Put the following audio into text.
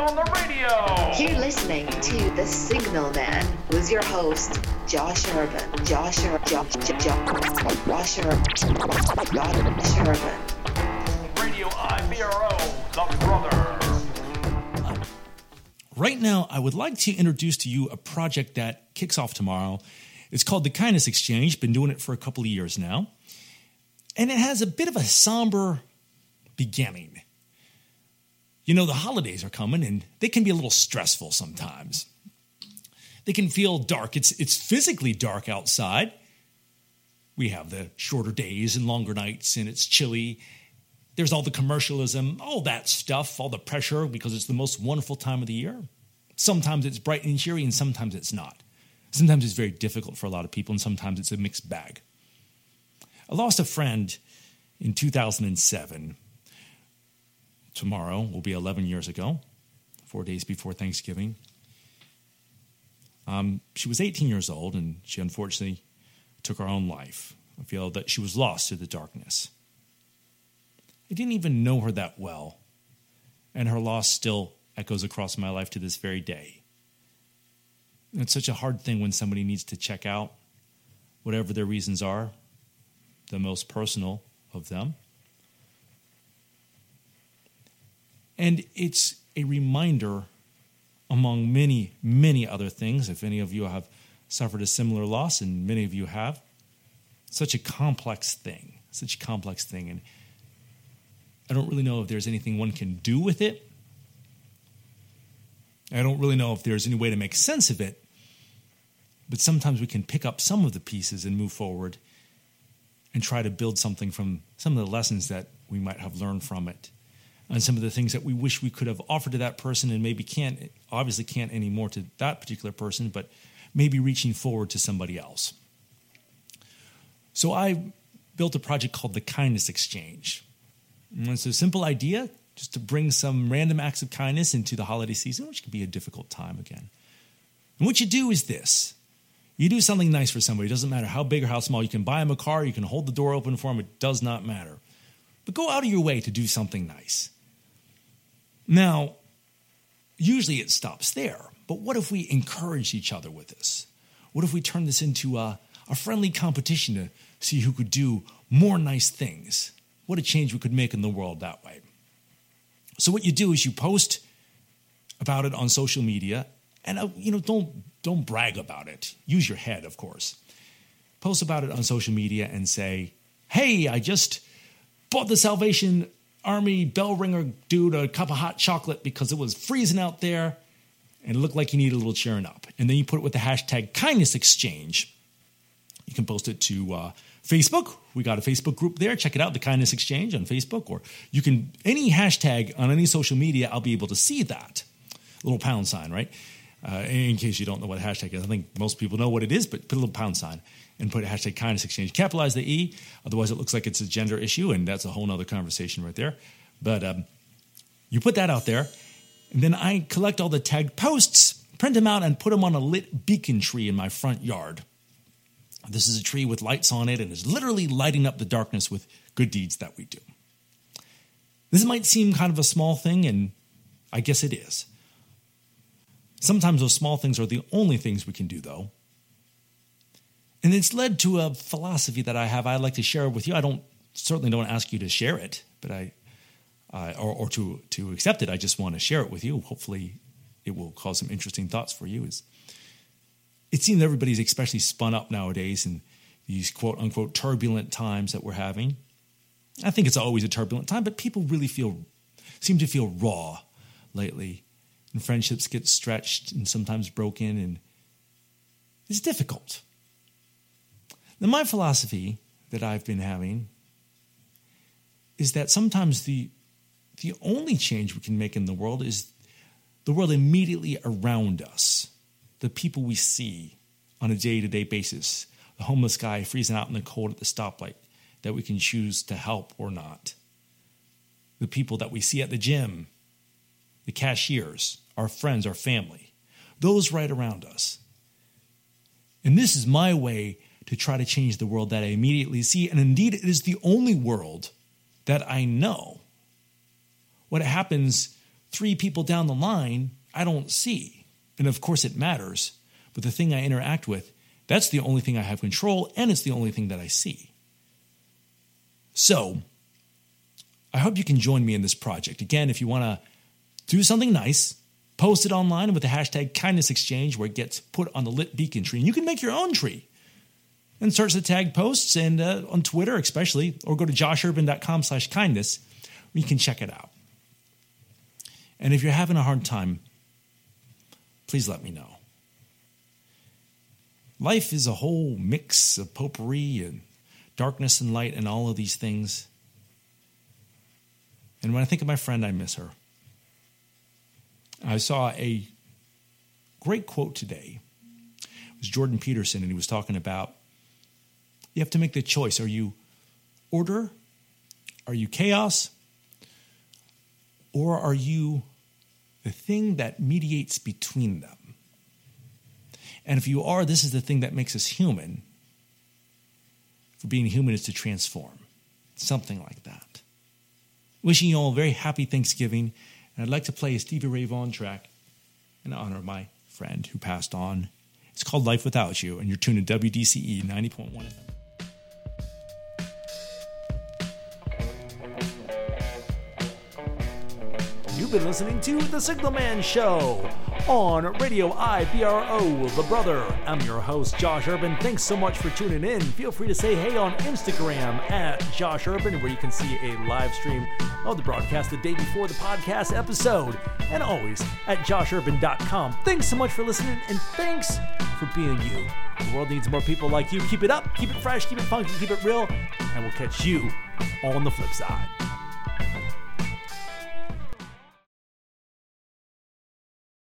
on the radio. You're listening to The Signalman with your host, Josh Urban. Josh Urban. Josh, Josh, Josh Urban. Josh Urban. Radio IBRO, the brothers. Right now, I would like to introduce to you a project that kicks off tomorrow. It's called the Kindness Exchange, been doing it for a couple of years now. And it has a bit of a somber beginning. You know, the holidays are coming and they can be a little stressful sometimes. They can feel dark. It's, it's physically dark outside. We have the shorter days and longer nights, and it's chilly. There's all the commercialism, all that stuff, all the pressure because it's the most wonderful time of the year. Sometimes it's bright and cheery, and sometimes it's not. Sometimes it's very difficult for a lot of people, and sometimes it's a mixed bag. I lost a friend in 2007 tomorrow will be 11 years ago, four days before Thanksgiving. Um, she was 18 years old and she unfortunately took her own life. I feel that she was lost to the darkness. I didn't even know her that well, and her loss still echoes across my life to this very day. It's such a hard thing when somebody needs to check out, whatever their reasons are, the most personal of them. And it's a reminder, among many, many other things, if any of you have suffered a similar loss, and many of you have, such a complex thing, such a complex thing. And I don't really know if there's anything one can do with it. I don't really know if there's any way to make sense of it. But sometimes we can pick up some of the pieces and move forward and try to build something from some of the lessons that we might have learned from it and some of the things that we wish we could have offered to that person and maybe can't, obviously can't anymore to that particular person, but maybe reaching forward to somebody else. So I built a project called the Kindness Exchange. And it's a simple idea just to bring some random acts of kindness into the holiday season, which can be a difficult time again. And what you do is this you do something nice for somebody. It doesn't matter how big or how small. You can buy them a car, you can hold the door open for them, it does not matter. But go out of your way to do something nice. Now, usually it stops there, but what if we encourage each other with this? What if we turn this into a, a friendly competition to see who could do more nice things? What a change we could make in the world that way. So what you do is you post about it on social media, and uh, you know don't don't brag about it. Use your head, of course. Post about it on social media and say, "Hey, I just bought the Salvation army bell ringer dude a cup of hot chocolate because it was freezing out there and it looked like he needed a little cheering up. And then you put it with the hashtag kindness exchange. You can post it to uh, Facebook. We got a Facebook group there. Check it out, the kindness exchange on Facebook. Or you can, any hashtag on any social media, I'll be able to see that. little pound sign, right? Uh, in case you don't know what hashtag is, I think most people know what it is, but put a little pound sign and put hashtag kindness exchange. Capitalize the E, otherwise it looks like it's a gender issue, and that's a whole other conversation right there. But um, you put that out there, and then I collect all the tagged posts, print them out, and put them on a lit beacon tree in my front yard. This is a tree with lights on it and is literally lighting up the darkness with good deeds that we do. This might seem kind of a small thing, and I guess it is. Sometimes those small things are the only things we can do, though. And it's led to a philosophy that I have. I'd like to share with you. I don't certainly don't ask you to share it, but I, uh, or, or to to accept it. I just want to share it with you. Hopefully, it will cause some interesting thoughts for you. Is it seems everybody's especially spun up nowadays in these quote unquote turbulent times that we're having. I think it's always a turbulent time, but people really feel seem to feel raw lately, and friendships get stretched and sometimes broken, and it's difficult. Now, my philosophy that I've been having is that sometimes the the only change we can make in the world is the world immediately around us, the people we see on a day to day basis, the homeless guy freezing out in the cold at the stoplight that we can choose to help or not, the people that we see at the gym, the cashiers, our friends, our family, those right around us. And this is my way to try to change the world that I immediately see. And indeed, it is the only world that I know. What happens three people down the line I don't see. And of course, it matters. But the thing I interact with, that's the only thing I have control, and it's the only thing that I see. So, I hope you can join me in this project. Again, if you want to do something nice, post it online with the hashtag kindness exchange where it gets put on the lit beacon tree. And you can make your own tree and search the tag posts and uh, on Twitter especially, or go to joshurban.com slash kindness where you can check it out. And if you're having a hard time, please let me know. Life is a whole mix of potpourri and darkness and light and all of these things. And when I think of my friend, I miss her. I saw a great quote today. It was Jordan Peterson, and he was talking about you have to make the choice. Are you order? Are you chaos? Or are you the thing that mediates between them? And if you are, this is the thing that makes us human. For being human is to transform. Something like that. Wishing you all a very happy Thanksgiving. And I'd like to play a Stevie Ray Vaughan track in honor of my friend who passed on. It's called Life Without You, and you're tuned to WDCE 90.1 FM. You've been listening to The Signalman Show on Radio IBRO, The Brother. I'm your host, Josh Urban. Thanks so much for tuning in. Feel free to say hey on Instagram at Josh Urban, where you can see a live stream of the broadcast the day before the podcast episode, and always at joshurban.com. Thanks so much for listening, and thanks for being you. The world needs more people like you. Keep it up, keep it fresh, keep it funky, keep it real, and we'll catch you on the flip side.